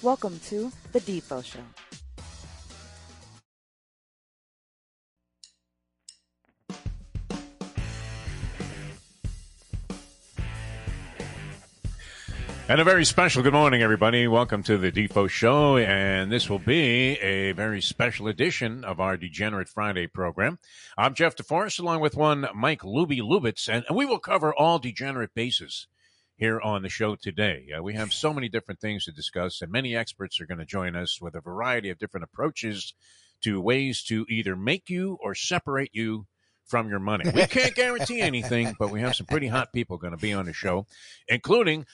Welcome to The Defo Show. And a very special good morning, everybody. Welcome to the Defo Show. And this will be a very special edition of our Degenerate Friday program. I'm Jeff DeForrest, along with one Mike Lubie Lubitz, and we will cover all degenerate bases here on the show today. Uh, we have so many different things to discuss, and many experts are going to join us with a variety of different approaches to ways to either make you or separate you from your money. We can't guarantee anything, but we have some pretty hot people going to be on the show, including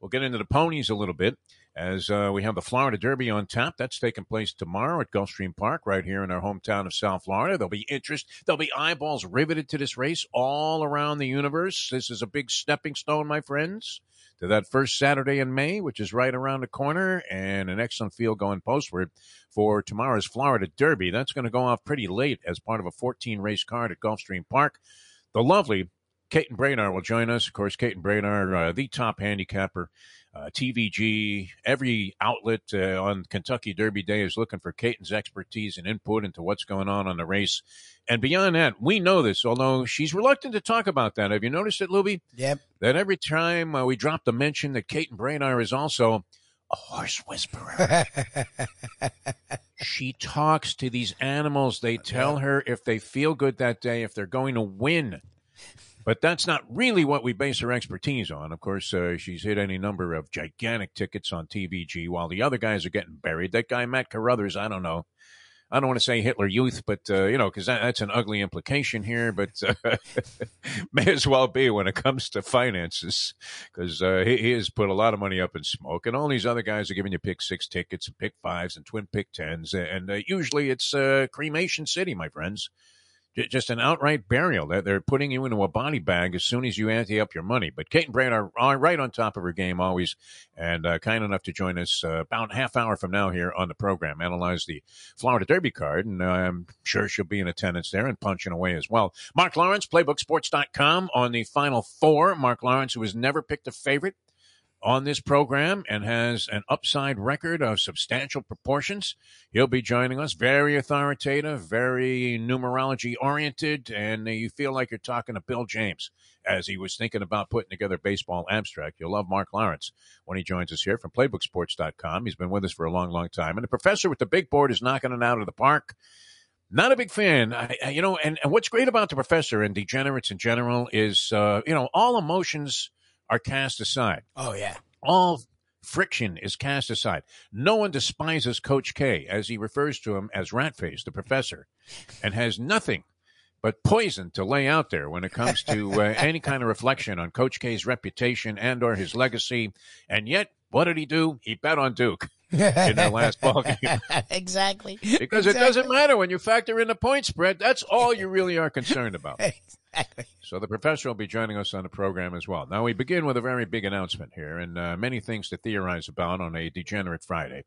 We'll get into the ponies a little bit as uh, we have the Florida Derby on tap. That's taking place tomorrow at Gulfstream Park, right here in our hometown of South Florida. There'll be interest. There'll be eyeballs riveted to this race all around the universe. This is a big stepping stone, my friends, to that first Saturday in May, which is right around the corner, and an excellent field going postward for tomorrow's Florida Derby. That's going to go off pretty late as part of a 14 race card at Gulfstream Park. The lovely Caton Bredar will join us. Of course, Caton Bredar, uh, the top handicapper, uh, TVG, every outlet uh, on Kentucky Derby Day is looking for Caton's expertise and input into what's going on on the race. And beyond that, we know this, although she's reluctant to talk about that. Have you noticed it, Lubie? Yep. That every time uh, we drop the mention that Caton Bredar is also a horse whisperer. she talks to these animals. They tell her if they feel good that day, if they're going to win. But that's not really what we base her expertise on. Of course, uh, she's hit any number of gigantic tickets on TVG while the other guys are getting buried. That guy, Matt Carothers, I don't know. I don't want to say Hitler Youth, but, uh, you know, because that, that's an ugly implication here, but uh, may as well be when it comes to finances because uh, he, he, has put a lot of money up in smoke. And all these other guys are giving you pick six tickets and pick fives and twin pick tens. And uh, usually it's uh, Cremation City, my friends just an outright burial. They're, they're putting you into a body bag as soon as you ante up your money. But Kate and Brad are, are right on top of her game always, and uh, kind enough to join us uh, about half hour from now here on the program, analyze the Florida Derby card, and uh, I'm sure she'll be in attendance there and punching away as well. Mark Lawrence, PlaybookSports.com on the final four. Mark Lawrence, who has never picked a favorite on this program and has an upside record of substantial proportions. He'll be joining us. Very authoritative, very numerology oriented, and you feel like you're talking to Bill James as he was thinking about putting together baseball abstract. You'll love Mark Lawrence when he joins us here from PlaybookSports.com. He's been with us for a long, long time. And the professor with the big board is knocking it out of the park. Not a big fan, I, you know. And, and what's great about the professor and degenerates in general is, uh, you know, all emotions are cast aside. Oh, yeah. All friction is cast aside. No one despises Coach K, as he refers to him as Ratface, the professor, and has nothing but poison to lay out there when it comes to uh, any kind of reflection on Coach K's reputation and or his legacy. And yet, what did he do? He bet on Duke in their last ball game. exactly. Because exactly. it doesn't matter when you factor in the point spread. That's all you really are concerned about. exactly. So the professor will be joining us on the program as well. Now we begin with a very big announcement here, and uh, many things to theorize about on a Degenerate Friday.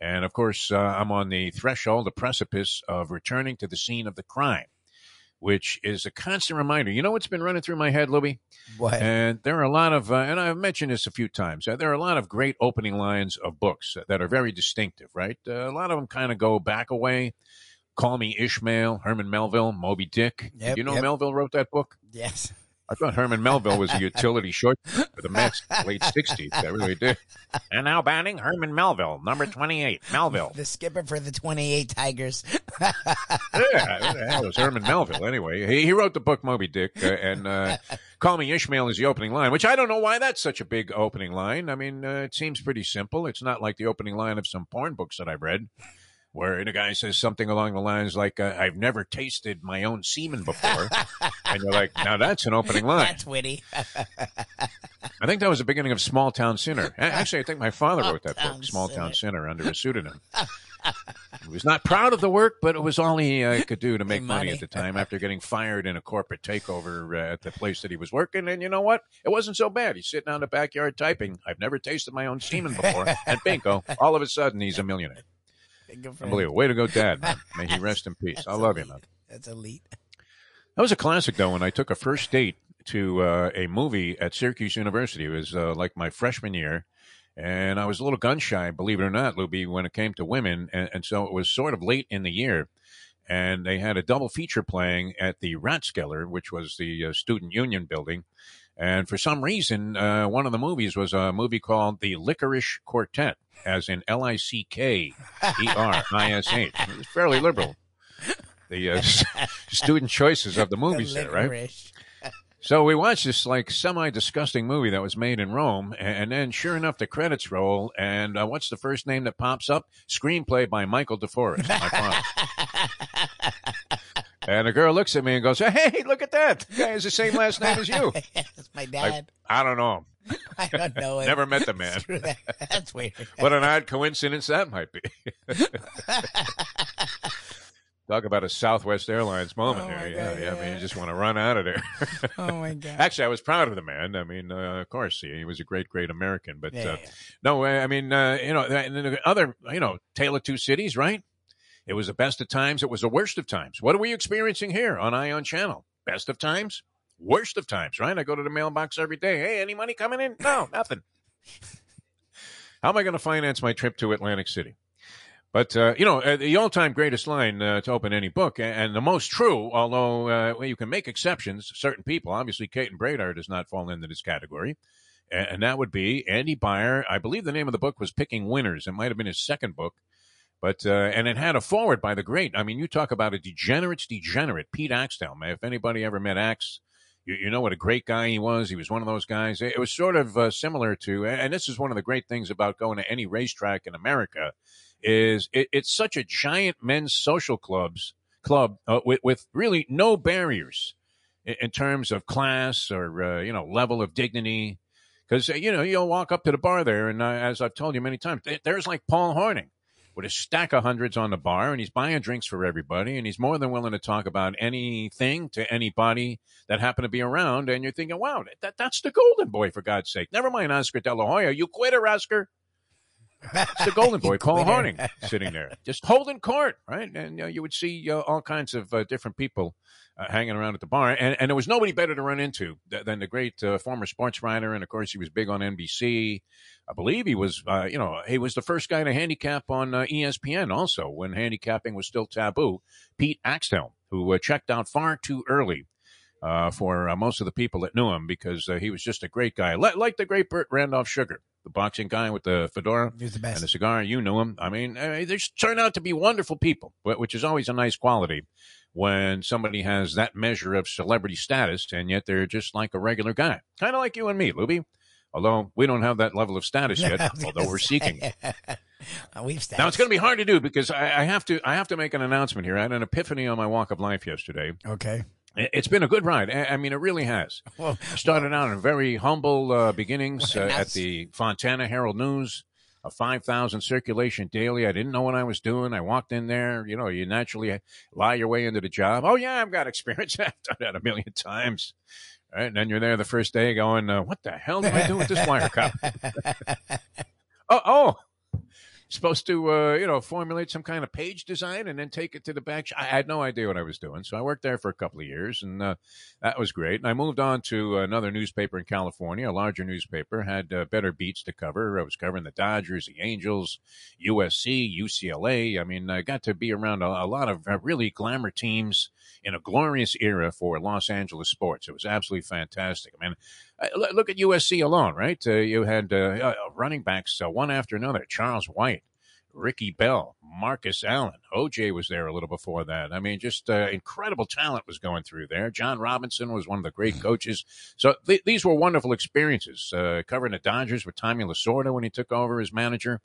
And of course, uh, I'm on the threshold, the precipice of returning to the scene of the crime which is a constant reminder. You know what's been running through my head, Louie? What? And there are a lot of, uh, and I've mentioned this a few times. Uh, there are a lot of great opening lines of books that are very distinctive, right? Uh, a lot of them kind of go back away. Call Me Ishmael, Herman Melville, Moby Dick. Yep, you know yep. Melville wrote that book? Yes. I thought Herman Melville was a utility short for the Mets late 60s. I really did. And now batting Herman Melville, number 28, Melville. The skipper for the 28 Tigers. yeah, that was Herman Melville. Anyway, he, he wrote the book Moby Dick, uh, and uh, "Call Me Ishmael" is the opening line, which I don't know why that's such a big opening line. I mean, uh, it seems pretty simple. It's not like the opening line of some porn books that I've read, where the guy says something along the lines like, uh, "I've never tasted my own semen before," and you're like, "Now that's an opening line." That's witty. I think that was the beginning of Small Town Sinner. Actually, I think my father wrote that book, Small Town Sinner. Under a pseudonym. he was not proud of the work, but it was all he uh, could do to make money. money. at the time after getting fired in a corporate takeover uh, at the place that he was working. And you know what? It wasn't so bad. He's sitting out in the backyard typing. I've never tasted my own semen before. and bingo, all of a sudden, he's a millionaire. Unbelievable. Way to go, Dad. May he rest in peace. I love you, man. That's elite. That was a classic, though, when I took a first date to uh, a movie at Syracuse University. It was uh, like my freshman year. And I was a little gun shy, believe it or not, Lubie, when it came to women. And, and so it was sort of late in the year. And they had a double feature playing at the Rathskeller, which was the uh, student union building. And for some reason, uh, one of the movies was a movie called The Lickerish Quartet, as in L I C K E R I S H. It was fairly liberal. The uh, student choices of the movies there, right? So we watched this like semi disgusting movie that was made in Rome, and, then sure enough, the credits roll, and uh, what's the first name that pops up? Screenplay by Michael DeForrest, my father. and the girl looks at me and goes, "Hey, look at that! The guy has the same last name as you." That's my Like, dad. I don't know. I don't know. Never met the man. That. That's weird. What an odd coincidence that might be. Talk about a Southwest Airlines moment Oh, there. Yeah, God, yeah. I mean, you just want to run out of there. oh my god. Actually, I was proud of the man. I mean, uh, of course, he, he was a great, great American. But Yeah, uh, yeah. no, I mean, uh, you know, and then the other, you know, Tale of Two Cities, right? It was the best of times. It was the worst of times. What are we experiencing here on Eye On Channel? Best of times, worst of times, right? I go to the mailbox every day. Hey, any money coming in? No, nothing. How am I going to finance my trip to Atlantic City? But uh, you know, uh, the all-time greatest line uh, to open any book, and the most true. Although uh, well, you can make exceptions, certain people. Obviously, Caton Bredar does not fall into this category, and, that would be Andy Beyer. I believe the name of the book was Picking Winners. It might have been his second book, but uh, and it had a forward by the great. I mean, you talk about a degenerate's degenerate, Pete Axthelm. If anybody ever met Axe, you, you know what a great guy he was. He was one of those guys. It, it was sort of uh, similar to, and this is one of the great things about going to any racetrack in America, is it, it's such a giant men's social clubs club uh, with with really no barriers in, in terms of class or uh, you know level of dignity. Because you know you'll walk up to the bar there, and uh, as I've told you many times, th- there's like Paul Hornung with a stack of hundreds on the bar, and he's buying drinks for everybody, and he's more than willing to talk about anything to anybody that happen to be around. And you're thinking, wow, that, that's the golden boy for God's sake. Never mind Oscar De La Hoya, you quitter, Oscar. It's the golden boy, Paul. Hornung, sitting there, just holding court, right? And uh, you would see uh, all kinds of uh, different people uh, hanging around at the bar, and, and there was nobody better to run into th- than the great uh, former sports writer, and of course he was big on NBC. I believe he was, uh, you know, he was the first guy to handicap on uh, ESPN, also when handicapping was still taboo. Pete Axthelm, who uh, checked out far too early. Uh, for uh, most of the people that knew him, because uh, he was just a great guy, Li- like the great Bert Randolph Sugar, the boxing guy with the fedora the and a cigar. You knew him. I mean, they just turn out to be wonderful people, which is always a nice quality when somebody has that measure of celebrity status, and yet they're just like a regular guy, kind of like you and me, Lubie. Although we don't have that level of status yet, although we're seeking. Uh, We've Now it's going to be hard to do because I, I have to. I have to make an announcement here. I had an epiphany on my walk of life yesterday. Okay. It- It's been a good ride. I I mean, it really has. Well, started out in very humble uh, beginnings uh, at the Fontana Herald News, a 5,000 circulation daily. I didn't know what I was doing. I walked in there. You know, you naturally lie your way into the job. Oh, yeah, I've got experience. I've done that a million times. All right, and then you're there the first day going, uh, what the hell do I do with this wire cup? oh, oh. Supposed to, uh, you know, formulate some kind of page design and then take it to the back. I had no idea what I was doing, so I worked there for a couple of years, and uh, that was great. And I moved on to another newspaper in California, a larger newspaper, had uh, better beats to cover. I was covering the Dodgers, the Angels, USC, UCLA. I mean, I got to be around a, a lot of uh, really glamour teams in a glorious era for Los Angeles sports. It was absolutely fantastic. I mean, look at USC alone, right? Uh, you had uh, uh, running backs uh, one after another Charles White, Ricky Bell, Marcus Allen. OJ was there a little before that. I mean, just uh, incredible talent was going through there. John Robinson was one of the great coaches. So th- these were wonderful experiences. Uh, covering the Dodgers with Tommy Lasorda when he took over as manager.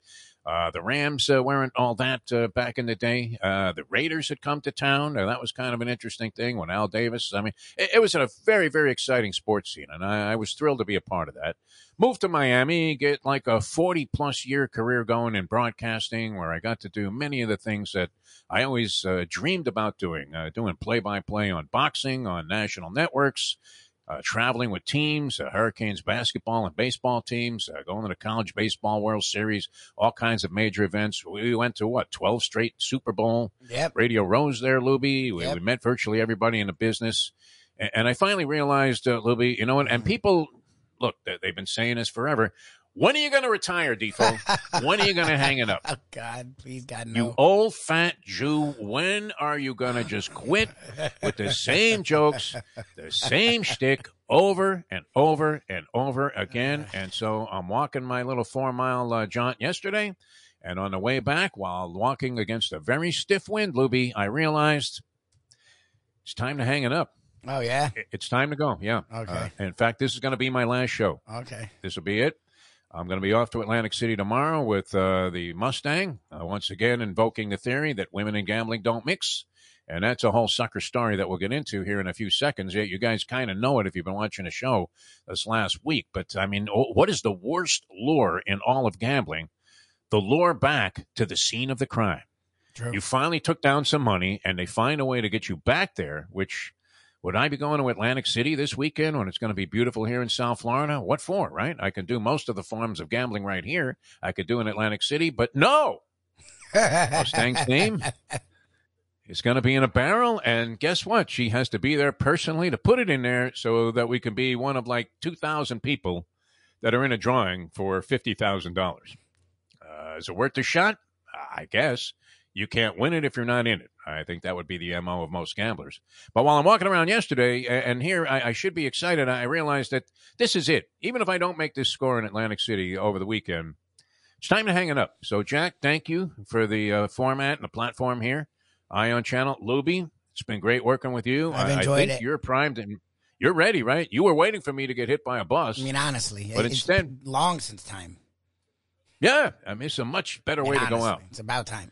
Uh, the Rams uh, weren't all that uh, back in the day. Uh, the Raiders had come to town. Uh, that was kind of an interesting thing when Al Davis. I mean, it, it was a very, very exciting sports scene, and I, I was thrilled to be a part of that. Moved to Miami, get like a 40 plus year career going in broadcasting, where I got to do many of the things that I always uh, dreamed about doing, uh, doing play by play on boxing, on national networks uh, traveling with teams, uh, Hurricanes basketball and baseball teams, uh, going to the College Baseball World Series, all kinds of major events. We went to what, 12 straight Super Bowl? Yep. Radio Rose there, Lubie. We, Yep. we met virtually everybody in the business. And, and I finally realized, uh, Lubie, you know what? And people, look, they- they've been saying this forever. When are you going to retire, Defo? when are you going to hang it up? Oh God, please God You old fat Jew, when are you going to just quit with the same jokes, the same shtick over and over and over again? And so I'm walking my little four mile uh, jaunt yesterday. And on the way back, while walking against a very stiff wind, Lubie, I realized it's time to hang it up. Oh yeah. It's time to go. Yeah. Okay. Uh, in fact, this is going to be my last show. Okay. This will be it. I'm going to be off to Atlantic City tomorrow with uh, the Mustang, uh, once again invoking the theory that women and gambling don't mix. And that's a whole sucker story that we'll get into here in a few seconds. Yeah, You guys kind of know it if you've been watching the show this last week. But I mean, what is the worst lure in all of gambling? The lure back to the scene of the crime. True. You finally took down some money, and they find a way to get you back there. Which would I be going to Atlantic City this weekend when it's going to be beautiful here in South Florida? What for? Right? I can do most of the forms of gambling right here. I could do in Atlantic City, but no. Mustang's name is going to be in a barrel, and guess what? She has to be there personally to put it in there so that we can be one of like two thousand people that are in a drawing for fifty thousand dollars. Uh, is it worth the shot? I guess. You can't win it if you're not in it. I think that would be the MO of most gamblers. But while I'm walking around yesterday, and here I, I should be excited, I realized that this is it. Even if I don't make this score in Atlantic City over the weekend, it's time to hang it up. So, Jack, thank you for the uh, format and the platform here. Eye On Channel, Lubie, it's been great working with you. I've I- I enjoyed think it. You're primed and you're ready, right? You were waiting for me to get hit by a bus. I mean, honestly, But it- it's instead- long since time. yeah, I mean, it's a much better way to go out. It's about time.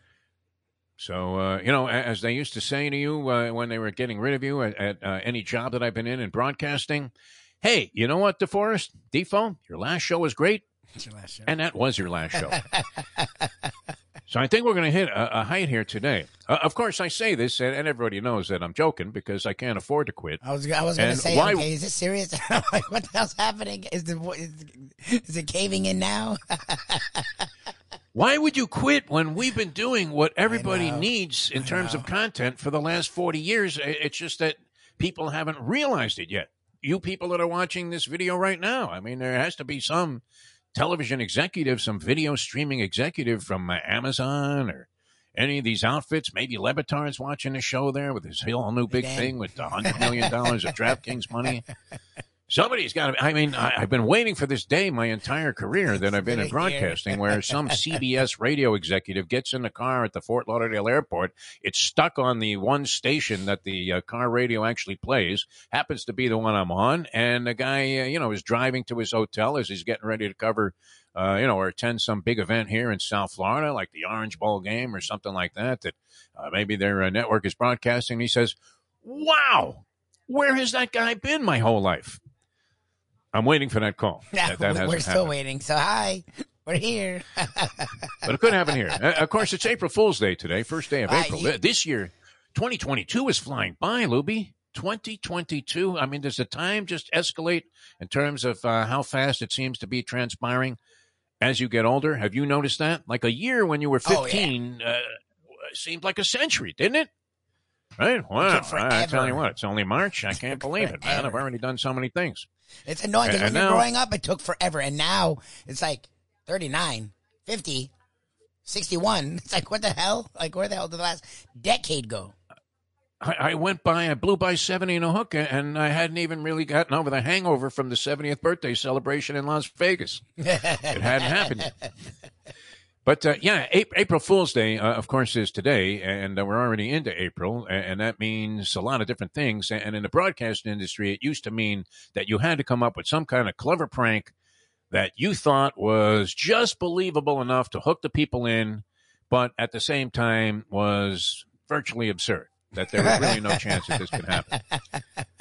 So, uh, you know, as they used to say to you uh, when they were getting rid of you at, at uh, any job that I've been in in broadcasting, hey, you know what, DeForrest? Defo, your last show was great, It's your last show. and that was your last show. so I think we're going to hit a, a height here today. Uh, of course, I say this, and, and everybody knows that I'm joking because I can't afford to quit. I was I was going to say, why- okay, is this serious? Like, what the hell's happening? Is the is, is it caving in now? Why would you quit when we've been doing what everybody needs in I terms know. of content for the last 40 years? It's just that people haven't realized it yet. You people that are watching this video right now, I mean, there has to be some television executive, some video streaming executive from uh, Amazon or any of these outfits. Maybe Le Batard's watching the show there with his whole new big thing with a $100 million of DraftKings money. Somebody's got to. I mean, I, I've been waiting for this day my entire career that I've been in It's been a year. broadcasting, where some CBS radio executive gets in the car at the Fort Lauderdale airport. It's stuck on the one station that the uh, car radio actually plays. Happens to be the one I'm on, and the guy, uh, you know, is driving to his hotel as he's getting ready to cover. Uh, you know, or attend some big event here in South Florida, like the Orange Bowl game or something like that, that uh, maybe their uh, network is broadcasting. He says, Wow, where has that guy been my whole life? I'm waiting for that call. Yeah, That, that we're still happened. waiting. So hi, we're here. But it couldn't happen here. Uh, of course, it's April Fool's Day today, first day of Uh, April. you- This year, 2022 is flying by, Lubie. 2022. I mean, does the time just escalate in terms of uh, how fast it seems to be transpiring as you get older? Have you noticed that? Like a year when you were Oh, yeah. 15 uh, seemed like a century, didn't it? Right? Wow. I tell you what, it's only March. I can't believe it, man. I've already done so many things. It's annoying because when you're growing up, it took forever, and now it's like 39, 50, 61. It's like what the hell? Like where the hell did the last decade go? I, I went by, I blew by 70 in a hook, and I hadn't even really gotten over the hangover from the 70th birthday celebration in Las Vegas. It hadn't happened yet. But uh, yeah, April Fool's Day, uh, of course, is today, and uh, we're already into April, and that means a lot of different things. And in the broadcast industry, it used to mean that you had to come up with some kind of clever prank that you thought was just believable enough to hook the people in, but at the same time was virtually absurd. That there was really no chance that this could happen.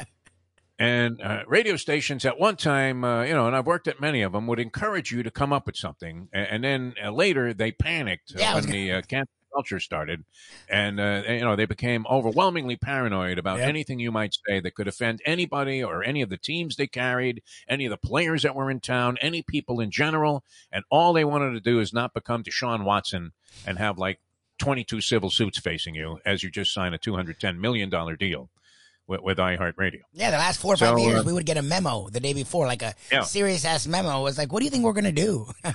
And uh, radio stations at one time, uh, you know, and I've worked at many of them, would encourage you to come up with something, and, and then uh, later they panicked uh, Yeah, when the uh, cancel culture started, and uh, you know they became overwhelmingly paranoid about Yep. anything you might say that could offend anybody or any of the teams they carried, any of the players that were in town, any people in general, and all they wanted to do is not become Deshaun Watson and have like 22 civil suits facing you as you just sign a 210 million dollar deal with, with iHeartRadio. Yeah, the last four or five years, uh, we would get a memo the day before, like a Yeah. serious ass memo. It was like, what do you think we're gonna do?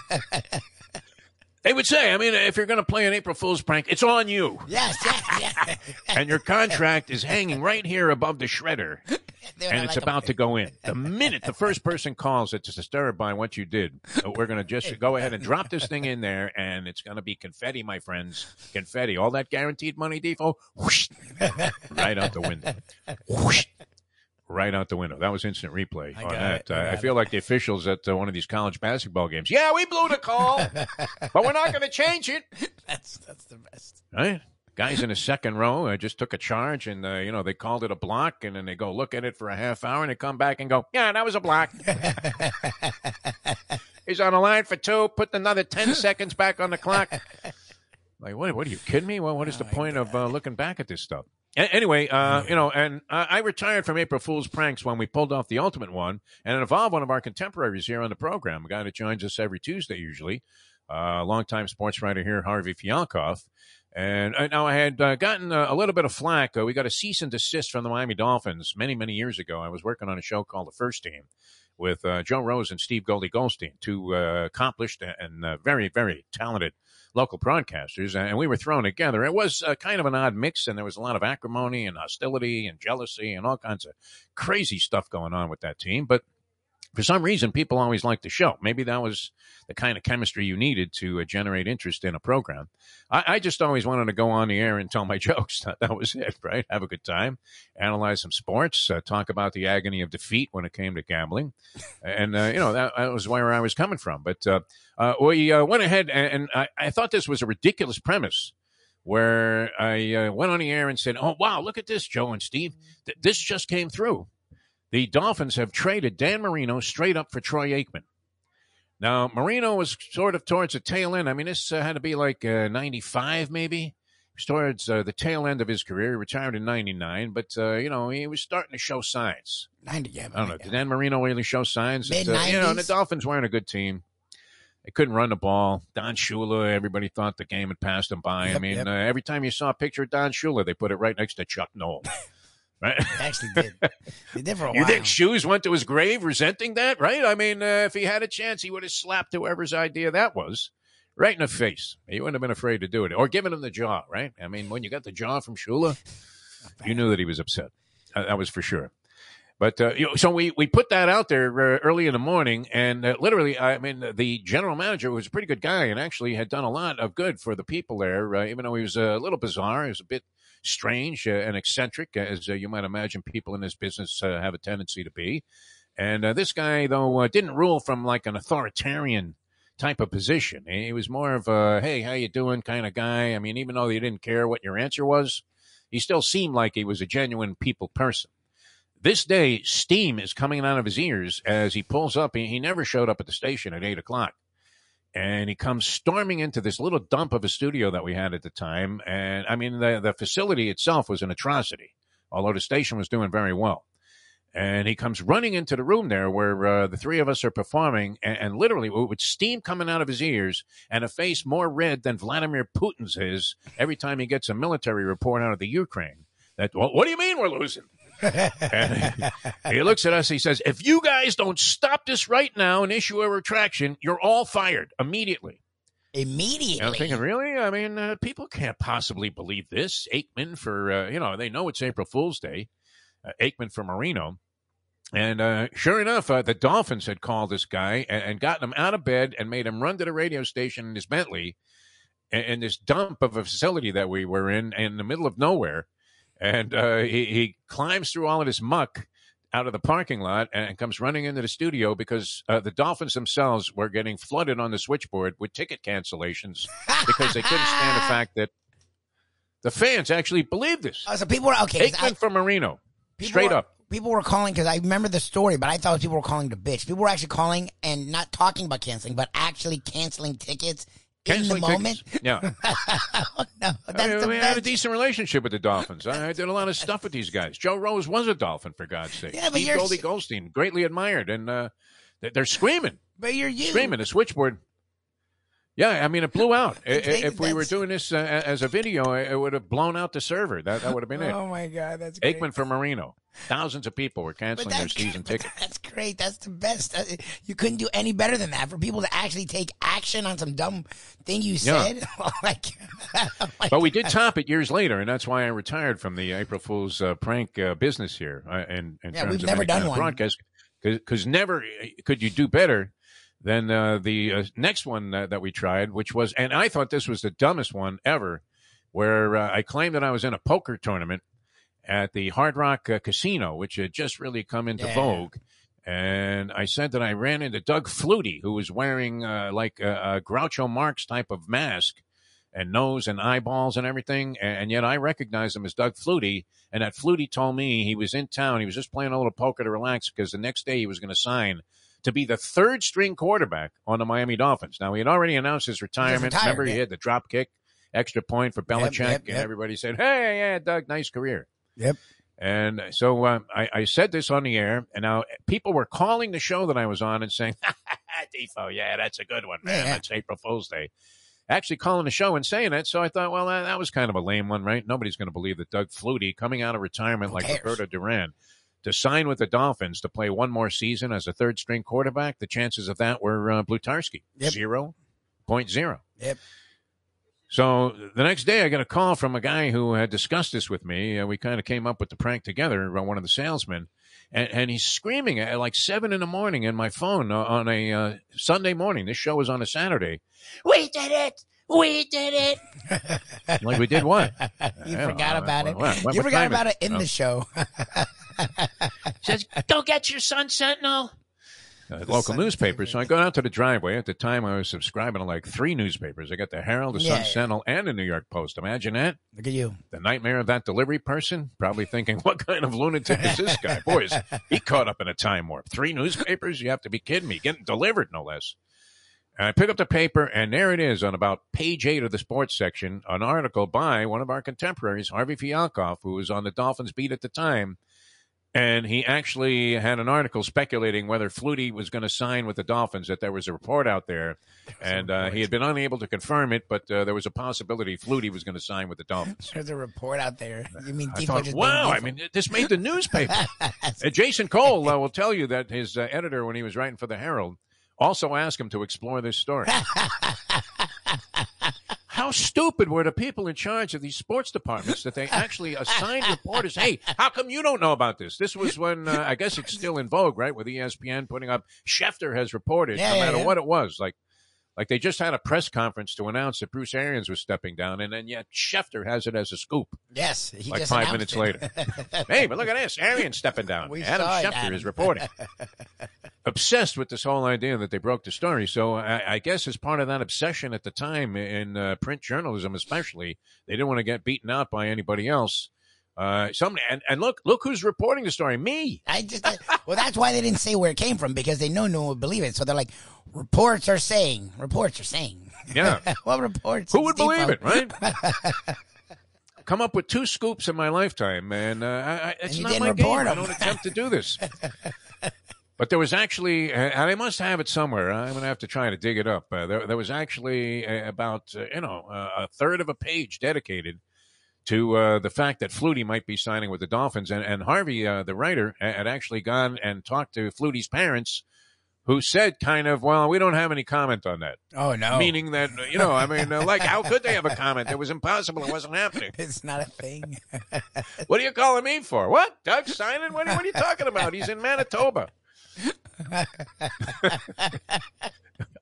They would say, I mean, if you're going to play an April Fool's prank, it's on you. yes, yes, yes. And your contract is hanging right here above the shredder, and it's like a- about to go in. The minute the first person calls that's disturbed by what you did, we're going to just go ahead and drop this thing in there, and it's going to be confetti, my friends. Confetti. All that guaranteed money, Defo, whoosh, right out the window. Whoosh, right out the window. That was instant replay I on that. I I feel like the officials at uh, one of these college basketball games. Yeah, we blew the call, but we're not going to change it. That's that's the best. Right? Guys in the second row uh, just took a charge, and uh, you know they called it a block, and then they go look at it for a half hour, and they come back and go, "Yeah, that was a block." He's on the line for two. Put another ten seconds back on the clock. Like, what? What are you kidding me? Well, what is the Oh, my point of uh, looking back at this stuff? A- anyway, uh, you know, and uh, I retired from April Fool's pranks when we pulled off the ultimate one, and it involved one of our contemporaries here on the program, a guy that joins us every Tuesday usually, uh, longtime sports writer here, Harvey Fialkov. And uh, now I had uh, gotten uh, a little bit of flack. Uh, we got a cease and desist from the Miami Dolphins many, many years ago. I was working on a show called The First Team with uh, Joe Rose and Steve Goldie Goldstein, two uh, accomplished and uh, very, very talented local broadcasters, and we were thrown together. It was uh, kind of an odd mix, and there was a lot of acrimony and hostility and jealousy and all kinds of crazy stuff going on with that team. But for some reason, people always liked the show. Maybe that was the kind of chemistry you needed to uh, generate interest in a program. I, I just always wanted to go on the air and tell my jokes. That, that was it, right? Have a good time, analyze some sports, uh, talk about the agony of defeat when it came to gambling, and uh, you know that, that was where I was coming from. But uh, uh, we uh, went ahead, and, and I, I thought this was a ridiculous premise. Where I went on the air and said, "Oh wow, look at this, Joe and Steve. Th- this just came through. The Dolphins have traded Dan Marino straight up for Troy Aikman. Now, Marino was sort of towards the tail end. I mean, this uh, had to be like uh, 95, maybe. He was towards uh, the tail end of his career. He retired in 99, but, uh, you know, he was starting to show signs. Ninety. Yeah, I don't know. Did Dan Marino really show signs? that, uh, you know, the Dolphins weren't a good team. They couldn't run the ball. Don Shula, everybody thought the game had passed him by. I mean, yep. uh, every time you saw a picture of Don Shula, they put it right next to Chuck Noll. Right? Actually did. They did for a You while. think Shoes went to his grave resenting that, right? I mean, uh, if he had a chance, he would have slapped whoever's idea that was right in the face. He wouldn't have been afraid to do it or given him the jaw, right? I mean, when you got the jaw from Shula, you knew that he was upset. Uh, that was for sure. But uh, you know, so we, we put that out there uh, early in the morning, and uh, literally, I mean, the general manager was a pretty good guy, and actually had done a lot of good for the people there. Uh, even though he was a little bizarre, he was a bit strange uh, and eccentric, as uh, you might imagine people in this business uh, have a tendency to be. And uh, this guy, though, uh, didn't rule from like an authoritarian type of position. He was more of a "Hey, how you doing?" kind of guy. I mean, even though he didn't care what your answer was, he still seemed like he was a genuine people person. This day, steam is coming out of his ears as he pulls up. He, he never showed up at the station at eight o'clock. And he comes storming into this little dump of a studio that we had at the time. And I mean, the, the facility itself was an atrocity, although the station was doing very well. And he comes running into the room there where uh, the three of us are performing, and, and literally with steam coming out of his ears and a face more red than Vladimir Putin's is every time he gets a military report out of the Ukraine. That what, what do you mean we're losing? And he looks at us. He says, "If you guys don't stop this right now and issue a retraction, you're all fired immediately." Immediately. And I'm thinking, really? I mean, uh, people can't possibly believe this. Aikman for uh, you know they know it's April Fool's Day. Uh, Aikman for Marino. And uh, sure enough, uh, the Dolphins had called this guy and, and gotten him out of bed and made him run to the radio station in his Bentley in, in this dump of a facility that we were in in the middle of nowhere. And uh, he, he climbs through all of his muck out of the parking lot and comes running into the studio because uh, the Dolphins themselves were getting flooded on the switchboard with ticket cancellations because they couldn't stand the fact that the fans actually believed this. Oh, so people were okay. 'cause I- Aikman for Marino, straight were- up. People were calling because I remember the story, but I thought people were calling to bitch. People were actually calling and not talking about canceling, but actually canceling tickets in the moment. tickets. Yeah. oh, no, that's I mean, we had a decent relationship with the Dolphins. I, I did a lot of stuff with these guys. Joe Rose was a Dolphin, for God's sake. Yeah, but Steve Goldie Goldstein, greatly admired. And uh, they- they're screaming, but you're you. screaming. The switchboard. Yeah, I mean, it blew out. I- I- think if we were doing this uh, as a video, it would have blown out the server. That that would have been it. Oh my god, that's great. Aikman for Marino. Thousands of people were canceling their season tickets. that's great. That's the best. Uh, You couldn't do any better than that for people to actually take action on some dumb thing you Yeah. said. Oh my God. Oh But we did top it years later, and that's why I retired from the April Fool's uh, prank uh, business here. Uh, in, in Yeah, we've never any kind done of one. broadcast, because never uh, could you do better than uh, the uh, next one uh, that we tried, which was, and I thought this was the dumbest one ever, where uh, I claimed that I was in a poker tournament at the Hard Rock uh, Casino, which had just really come into Yeah. vogue. And I said that I ran into Doug Flutie, who was wearing uh, like a, a Groucho Marx type of mask and nose and eyeballs and everything. And, and yet I recognized him as Doug Flutie. And that Flutie told me he was in town. He was just playing a little poker to relax because the next day he was going to sign to be the third string quarterback on the Miami Dolphins. Now, he had already announced his retirement. retired, Remember, he had the drop kick, extra point for Belichick. yep, And yep. everybody said, hey, yeah, Doug, nice career. Yep. And so um, I, I said this on the air, and now people were calling the show that I was on and saying, Defo, yeah, that's a good one, man. Yeah. That's April Fool's Day. Actually calling the show and saying it. So I thought, well, that, that was kind of a lame one, right? Nobody's going to believe that Doug Flutie, coming out of retirement Who like cares? Roberto Duran, to sign with the Dolphins to play one more season as a third string quarterback, the chances of that were uh, Blutarski, Yep. zero point zero. Yep. So the next day, I got a call from a guy who had discussed this with me. Uh, we kind of came up with the prank together. Uh, one of the salesmen, and, and he's screaming at like seven in the morning in my phone uh, on a uh, Sunday morning. This show was on a Saturday. We did it. We did it. like we did what? you Yeah, forgot uh, about it. what- what- you what forgot about it it? in Oh. the show. Says, go get your Sun Sentinel. Uh, local Sun newspaper. So I go out to the driveway. At the time, I was subscribing to like three newspapers. I got the Herald, the Yeah, Sun yeah. Sentinel, and the New York Post. Imagine that. Look at you. the nightmare of that delivery person probably thinking what kind of lunatic is this guy boys he caught up in a time warp three newspapers you have to be kidding me getting delivered no less and i pick up the paper and there it is on about page eight of the sports section an article by one of our contemporaries harvey fialkov who was on the dolphins beat at the time and he actually had an article speculating whether Flutie was going to sign with the Dolphins. That there was a report out there, and uh, he had been unable to confirm it, but uh, there was a possibility Flutie was going to sign with the Dolphins. There's a report out there. You mean I thought, just wow, I mean, this made the newspaper. Uh, Jason Cole uh, will tell you that his uh, editor, when he was writing for the Herald, also asked him to explore this story. How stupid were the people in charge of these sports departments that they actually assigned reporters? Hey, how come you don't know about this? This was when uh, I guess it's still in vogue, right? With ESPN putting up Schefter has reported, Yeah, no yeah, matter yeah. what it was. Like, like they just had a press conference to announce that Bruce Arians was stepping down, and then yet Schefter has it as a scoop. Yes, he Like five minutes it. Hey, but look at this. Arians stepping down. We Adam Schefter Adam. is reporting. Obsessed with this whole idea that they broke the story. So I, I guess as part of that obsession at the time in uh, print journalism, especially, they didn't want to get beaten out by anybody else. Uh, somebody and, and look, look who's reporting the story. Me. I just well, that's why they didn't say where it came from because they know no one would believe it. So they're like, reports are saying, reports are saying. Yeah. what reports? Who would believe it, right? Come up with two scoops in my lifetime, and uh, I, I, it's you not my game. I don't attempt to do this. but there was actually, uh, and I must have it somewhere. I'm going to have to try to dig it up. Uh, there, there was actually uh, about uh, you know uh, a third of a page dedicated to uh, the fact that Flutie might be signing with the Dolphins, and, and Harvey, uh, the writer, had actually gone and talked to Flutie's parents. Who said kind of, well, we don't have any comment on that. Oh no, meaning that you know i mean uh, like how could they have a comment? It was impossible. It wasn't happening. It's not a thing. what are you calling me for? What? Doug simon what, what are you talking about? He's in manitoba.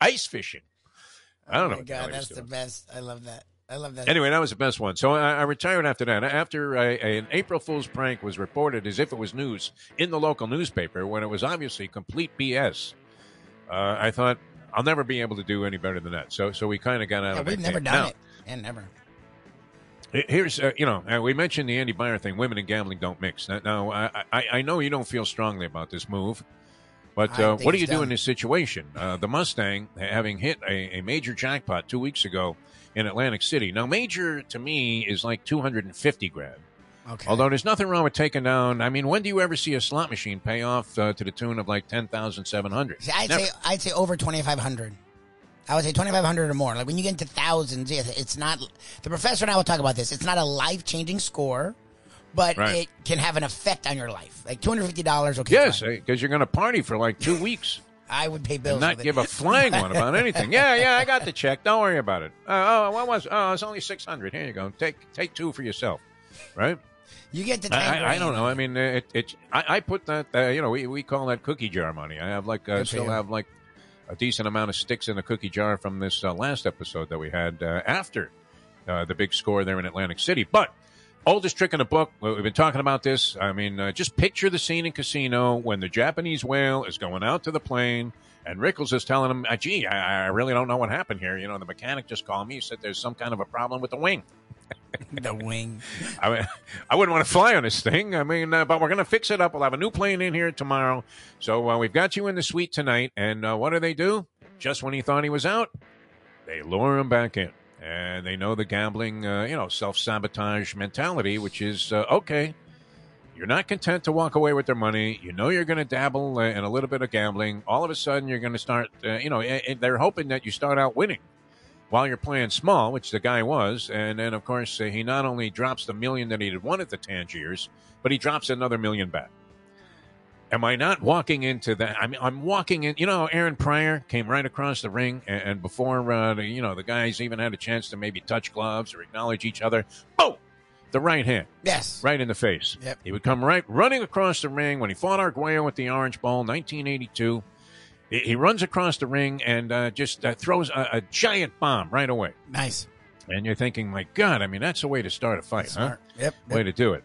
Ice fishing. I don't know oh my what god, that's the best. I love that. I love that. Anyway, that was the best one. So I, I retired after that. After I, an April Fool's prank was reported as if it was news in the local newspaper, when it was obviously complete BS, uh, I thought I'll never be able to do any better than that. So, so we kind of got out yeah, of we've never game. done Now, it. And never. Here's, uh, you know, uh, we mentioned the Andy Beyer thing. Women and gambling don't mix. Now, I, I, I know you don't feel strongly about this move, but uh, what do you do in this situation? Uh, the Mustang, having hit a, a major jackpot two weeks ago in Atlantic City. Now, major to me is like 250 grand. Okay. Although there's nothing wrong with taking down. I mean, when do you ever see a slot machine pay off uh, to the tune of like 10,700? See, I'd Never. say I'd say over twenty five hundred. I would say 2,500 or more. Like when you get into thousands, it's not. The professor and I will talk about this. It's not a life changing score, but Right. it can have an effect on your life. Like $250, okay. Yes, because you're going to party for like two weeks I would pay bills. not give it. a flying one about anything. Yeah, yeah, I got the check. Don't worry about it. Uh, oh, what was? Oh, it's only six hundred. Here you go. Take take two for yourself. Right? You get the. I, I, don't know. I mean, uh, it, it I, I put that. Uh, you know, we, we call that cookie jar money. I have like uh, still you. have like a decent amount of sticks in the cookie jar from this uh, last episode that we had uh, after uh, the big score there in Atlantic City. But oldest trick in the book. we- We've been talking about this. I mean, uh, just picture the scene in Casino when the Japanese whale is going out to the plane. And Rickles is telling him, uh, "Gee, I, I really don't know what happened here. You know, the mechanic just called me. He said there's some kind of a problem with the wing. the wing. I, mean, I wouldn't want to fly on this thing. I mean, uh, but we're going to fix it up. We'll have a new plane in here tomorrow. So uh, we've got you in the suite tonight. And uh, what do they do? Just when he thought he was out, they lure him back in. And they know the gambling, uh, you know, self sabotage mentality, which is uh, okay. You're not content to walk away with their money. You know you're going to dabble uh, in a little bit of gambling. All of a sudden, you're going to start. Uh, you know, eh, eh, they're hoping that you start out winning while you're playing small, which the guy was. And then, of course, uh, he not only drops the million that he had won at the Tangiers, but he drops another million back. Am I not walking into that? I mean, I'm walking in. You know, Aaron Pryor came right across the ring, and, and before uh, the, you know the guys even had a chance to maybe touch gloves or acknowledge each other, boom, the right hand Yes. right in the face. Yep. He would come right running across the ring when he fought Arguello with the Orange Bowl, 1982. He, he runs across the ring and uh, just uh, throws a, a giant bomb right away. Nice. And you're thinking, my God, I mean, that's a way to start a fight, huh? Smart. Yep. Way to do it.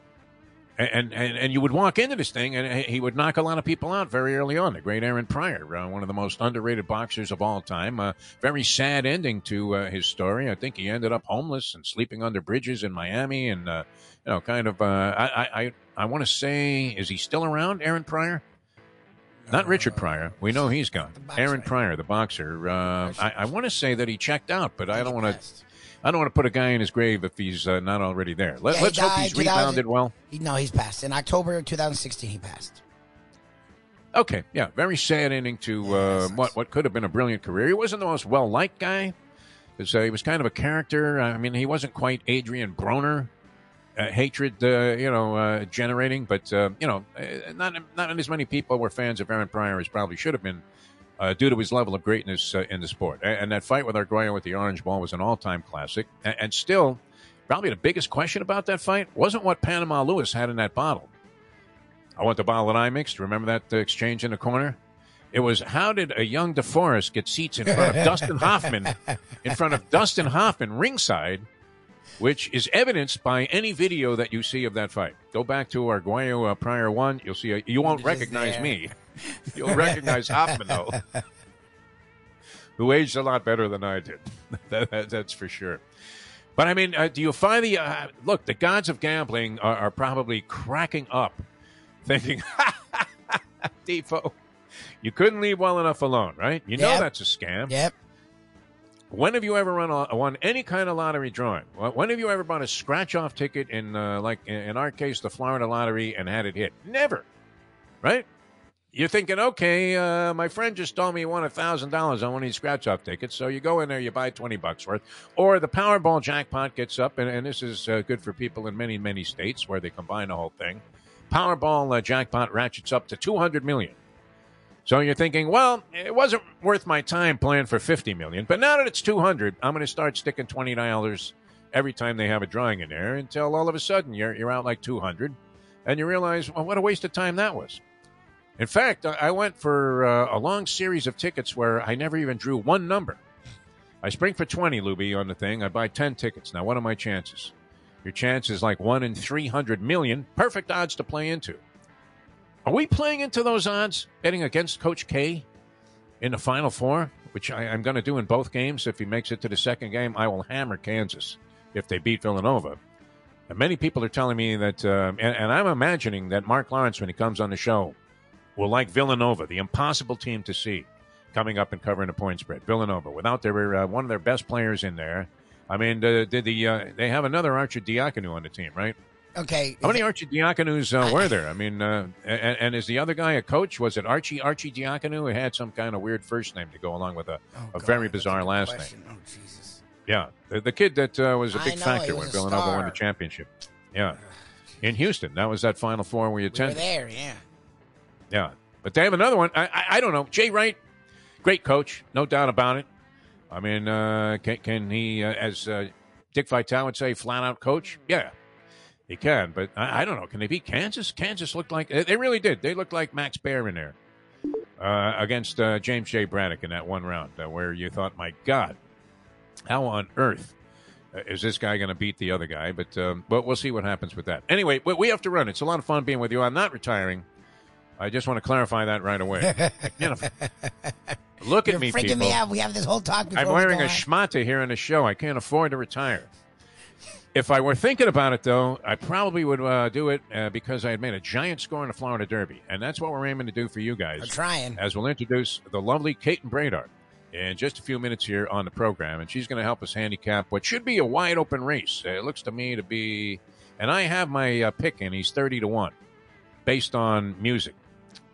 And, and and you would walk into this thing, and he would knock a lot of people out very early on. The great Aaron Pryor, uh, one of the most underrated boxers of all time. Uh, very sad ending to uh, his story. I think he ended up homeless and sleeping under bridges in Miami, and uh, you know, kind of. Uh, I I I, want to say, is he still around, Aaron Pryor? Not Richard Pryor. We know he's gone. Aaron Pryor, the boxer. Uh, I, I want to say that he checked out, but I don't want to. I don't want to put a guy in his grave if he's uh, not already there. Let, Yeah, he let's hope he's rebounded well. He, no, he's passed. In October of 2016, he passed. Okay, yeah, very sad ending to Yeah, uh, what what could have been a brilliant career. He wasn't the most well liked guy. uh, he was kind of a character. I mean, he wasn't quite Adrien Broner, uh, hatred, uh, you know, uh, generating. But uh, you know, uh, not not as many people were fans of Aaron Pryor as probably should have been. Uh, due to his level of greatness uh, in the sport, and, and that fight with Arguello with the Orange Bowl was an all-time classic, and, and still, probably the biggest question about that fight wasn't what Panama Lewis had in that bottle. I want the bottle that I mixed. Remember that uh, exchange in the corner? It was how did a young DeForrest get seats in front of Dustin Hoffman, in front of Dustin Hoffman ringside, which is evidenced by any video that you see of that fight. Go back to Arguello uh, Pryor One. You'll see. A, you won't recognize me. You'll recognize Hoffman though, who aged a lot better than I did. that, that- that's for sure. But I mean, uh, do you find the uh, look? The gods of gambling are, are probably cracking up, thinking, "Defo, you couldn't leave well enough alone, right? You know Yep. that's a scam. Yep. When have you ever run a, won any kind of lottery drawing? When have you ever bought a scratch off ticket in, uh, like in our case, the Florida lottery, and had it hit? Never, right? You're thinking, okay, uh, my friend just told me he won thousand dollars on one of these scratch off tickets, so you go in there, you buy twenty bucks worth, or the Powerball jackpot gets up, and, and this is uh, good for people in many many states where they combine the whole thing. Powerball uh, jackpot ratchets up to two hundred million. So you're thinking, well, it wasn't worth my time playing for 50 million, but now that it's 200, I'm going to start sticking $20 every time they have a drawing in there until all of a sudden you're you're out like 200 and you realize, well, what a waste of time that was. In fact, I went for uh, a long series of tickets where I never even drew one number. I spring for 20, Lubie, on the thing. I buy 10 tickets. Now, what are my chances? Your chance is like 1 in 300 million. Perfect odds to play into. Are we playing into those odds, betting against Coach K in the Final Four, which I, I'm going to do in both games? If he makes it to the second game, I will hammer Kansas if they beat Villanova. And many people are telling me that, um, and, and I'm imagining that Mark Lawrence, when he comes on the show, will like Villanova, the impossible team to see, coming up and covering the point spread. Villanova, without their uh, one of their best players in there. I mean, did the uh, they have another Arcidiacono on the team, right? Okay. How many Archie Diaconus uh, were there? I mean, uh, and, and is the other guy a coach? Was it Archie Archie Diaconu who had some kind of weird first name to go along with a, Oh, a God, very bizarre good last question. name? Oh, Jesus. Yeah, the, the kid that uh, was a big know, factor he when a Villanova won the championship. Yeah, in Houston, that was that Final Four we We were attended. there, yeah. Yeah, but they have another one. I, I I don't know. Jay Wright, great coach, no doubt about it. I mean, uh, can, can he, uh, as uh, Dick Vitale would say, flat out coach? Yeah, he can. But I, I don't know. Can they beat Kansas? Kansas looked like they really did. They looked like Max Baer in there uh, against uh, James J. Braddock in that one round, uh, where you thought, my God, how on earth? Is this guy going to beat the other guy? But um, but we'll see what happens with that. Anyway, we have to run. It's a lot of fun being with you. I'm not retiring. I just want to clarify that right away. I can't aff- Look at You're me, freaking people. me out. We have this whole talk before I'm we wearing go a on. schmata here in the show. I can't afford to retire. If I were thinking about it, though, I probably would uh, do it uh, because I had made a giant score in the Florida Derby, and that's what we're aiming to do for you guys We're trying. as we'll introduce the lovely Caton Bredar in just a few minutes here on the program. And she's going to help us handicap what should be a wide open race. Uh, It looks to me to be, and I have my uh, pick and He's 30 to 1 based on music.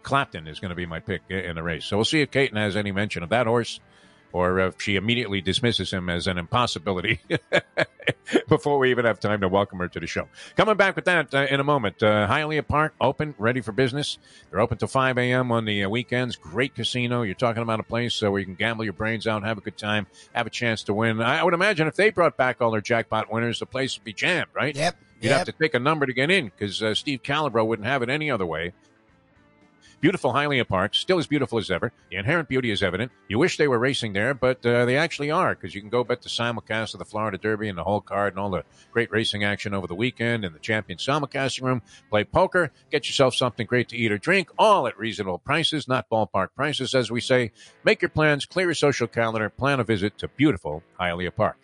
Clapton is going to be my pick in the race. So we'll see if Kate has any mention of that horse or if she immediately dismisses him as an impossibility before we even have time to welcome her to the show. Coming back with that uh, in a moment. Uh, Hialeah Park open, ready for business. They're open till 5 a.m. on the uh, weekends. Great casino. You're talking about a place uh, where you can gamble your brains out, have a good time, have a chance to win. I, I would imagine if they brought back all their jackpot winners, the place would be jammed, right? Yep. You'd yep. have to take a number to get in because uh, Steve Calabro wouldn't have it any other way. Beautiful Hialeah Park, still as beautiful as ever. The inherent beauty is evident. You wish they were racing there, but uh, they actually are because you can go bet the simulcast of the Florida Derby and the whole card and all the great racing action over the weekend in the champion simulcasting room. Play poker, get yourself something great to eat or drink, all at reasonable prices, not ballpark prices, as we say. Make your plans, clear your social calendar, plan a visit to beautiful Hialeah Park.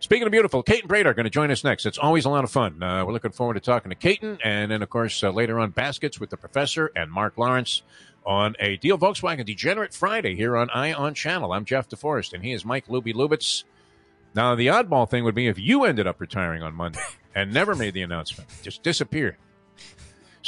Speaking of beautiful, Caton Bredar going to join us next. It's always a lot of fun. Uh, we're looking forward to talking to Caton, and then, of course, uh, later on, baskets with the professor and Mark Lawrence on a Deal Volkswagen Degenerate Friday here on Eye On Channel. I'm Jeff DeForrest, and he is Mike Lubie Lubitz. Now, the oddball thing would be if you ended up retiring on Monday and never made the announcement, just disappeared.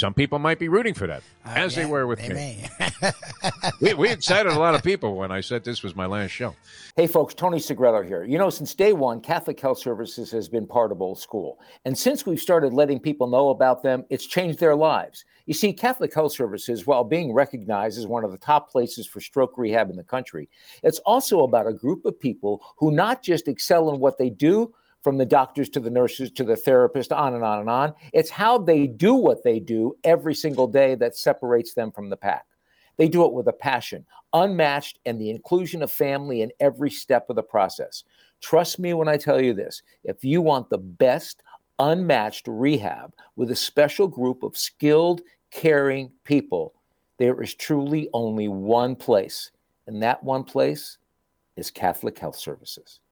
Some people might be rooting for that, Uh, as yeah, they were with they me. We, we excited a lot of people when I said this was my last show. Hey folks, Tony Segreto here. You know, since day one, Catholic Health Services has been part of Old School. And since we've started letting people know about them, it's changed their lives. You see, Catholic Health Services, while being recognized as one of the top places for stroke rehab in the country, it's also about a group of people who not just excel in what they do, from the doctors to the nurses to the therapist, on and on and on. It's how they do what they do every single day that separates them from the pack. They do it with a passion, unmatched, and the inclusion of family in every step of the process. Trust me when I tell you this if you want the best, unmatched rehab with a special group of skilled, caring people, there is truly only one place, and that one place is Catholic Health Services.